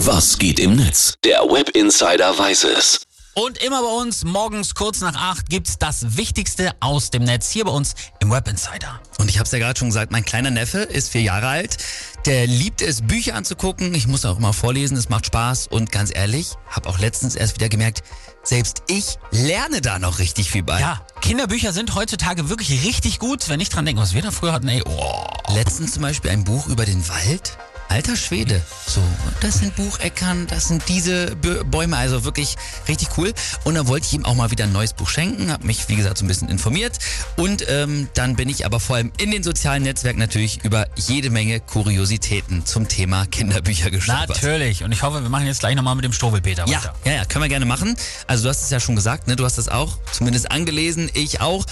Was geht im Netz? Der Web Insider weiß es. Und immer bei uns morgens kurz nach acht gibt's das Wichtigste aus dem Netz hier bei uns im Web Insider. Und ich habe es ja gerade schon gesagt, mein kleiner Neffe ist vier Jahre alt. Der liebt es, Bücher anzugucken. Ich muss auch immer vorlesen, es macht Spaß. Und ganz ehrlich, habe auch letztens erst wieder gemerkt, selbst ich lerne da noch richtig viel bei. Ja, Kinderbücher sind heutzutage wirklich richtig gut. Wenn ich dran denke, was wir da früher hatten, ey, oh. Letztens zum Beispiel ein Buch über den Wald. Alter Schwede. So, das sind Bucheckern, das sind diese Bäume, also wirklich richtig cool. Und dann wollte ich ihm auch mal wieder ein neues Buch schenken, habe mich, wie gesagt, so ein bisschen informiert. Und ähm, dann bin ich aber vor allem in den sozialen Netzwerken natürlich über jede Menge Kuriositäten zum Thema Kinderbücher gestolpert. Natürlich. Und ich hoffe, wir machen jetzt gleich nochmal mit dem Struwwelpeter Ja, weiter. ja, ja, können wir gerne machen. Also du hast es ja schon gesagt, ne? Du hast es auch zumindest angelesen, ich auch.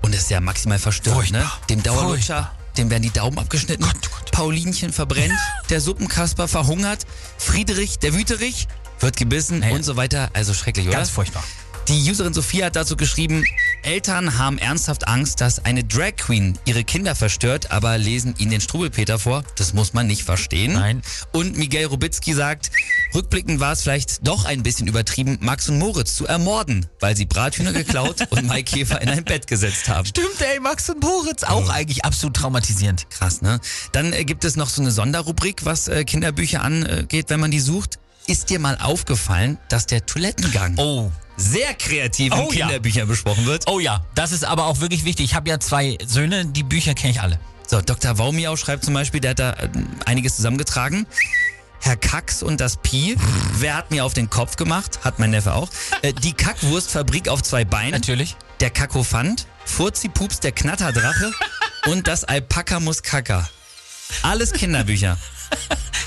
Und es ist ja maximal verstört, Furchtbar. ne? Dem Dauerlutscher, dem werden die Daumen abgeschnitten. Paulinchen verbrennt, der Suppenkasper verhungert, Friedrich, der Wüterich, wird gebissen Hey. und so weiter. Also schrecklich, oder? Ganz furchtbar. Die Userin Sophia hat dazu geschrieben, Eltern haben ernsthaft Angst, dass eine Drag Queen ihre Kinder verstört, aber lesen ihnen den Struwelpeter vor. Das muss man nicht verstehen. Nein. Und Miguel Rubitzky sagt, rückblickend war es vielleicht doch ein bisschen übertrieben, Max und Moritz zu ermorden, weil sie Brathühner geklaut und Mike Käfer in ein Bett gesetzt haben. Stimmt, ey, Max und Moritz. Auch eigentlich absolut traumatisierend. Krass, ne? Dann äh, gibt es noch so eine Sonderrubrik, was äh, Kinderbücher angeht, wenn man die sucht. Ist dir mal aufgefallen, dass der Toilettengang Oh. sehr kreativ in Oh ja. Kinderbüchern besprochen wird? Oh ja, das ist aber auch wirklich wichtig. Ich habe ja zwei Söhne, die Bücher kenne ich alle. So, Dr. Waumiau schreibt zum Beispiel, der hat da äh, einiges zusammengetragen. Herr Kax und das Pi. Wer hat mir auf den Kopf gemacht? Hat mein Neffe auch. Äh, die Kackwurstfabrik auf zwei Beinen. Natürlich. Der Kakophant. Furzi-Pups, der Knatterdrache. und das Alpaka muss Kacker. Alles Kinderbücher.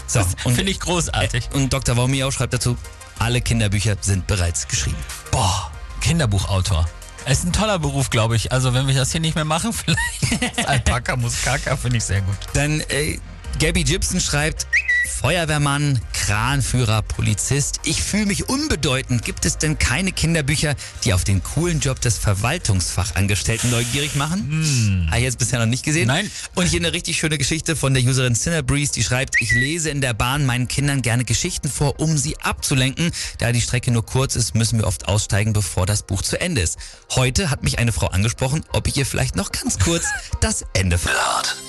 So, und, Finde ich großartig. und Dr. Waumiau schreibt dazu, alle Kinderbücher sind bereits geschrieben. Boah, Kinderbuchautor. Es ist ein toller Beruf, glaube ich. Also wenn wir das hier nicht mehr machen, vielleicht. Alpaka muss Kaka, finde ich sehr gut. Dann äh, Gabby Gibson schreibt, Feuerwehrmann, Kranführer, Polizist. Ich fühle mich unbedeutend. Gibt es denn keine Kinderbücher, die auf den coolen Job des Verwaltungsfachangestellten neugierig machen? Habe ich jetzt bisher noch nicht gesehen. Nein. Und hier eine richtig schöne Geschichte von der Userin Cinnabreeze, die schreibt, ich lese in der Bahn meinen Kindern gerne Geschichten vor, um sie abzulenken. Da die Strecke nur kurz ist, müssen wir oft aussteigen, bevor das Buch zu Ende ist. Heute hat mich eine Frau angesprochen, ob ich ihr vielleicht noch ganz kurz das Ende ver... Hart.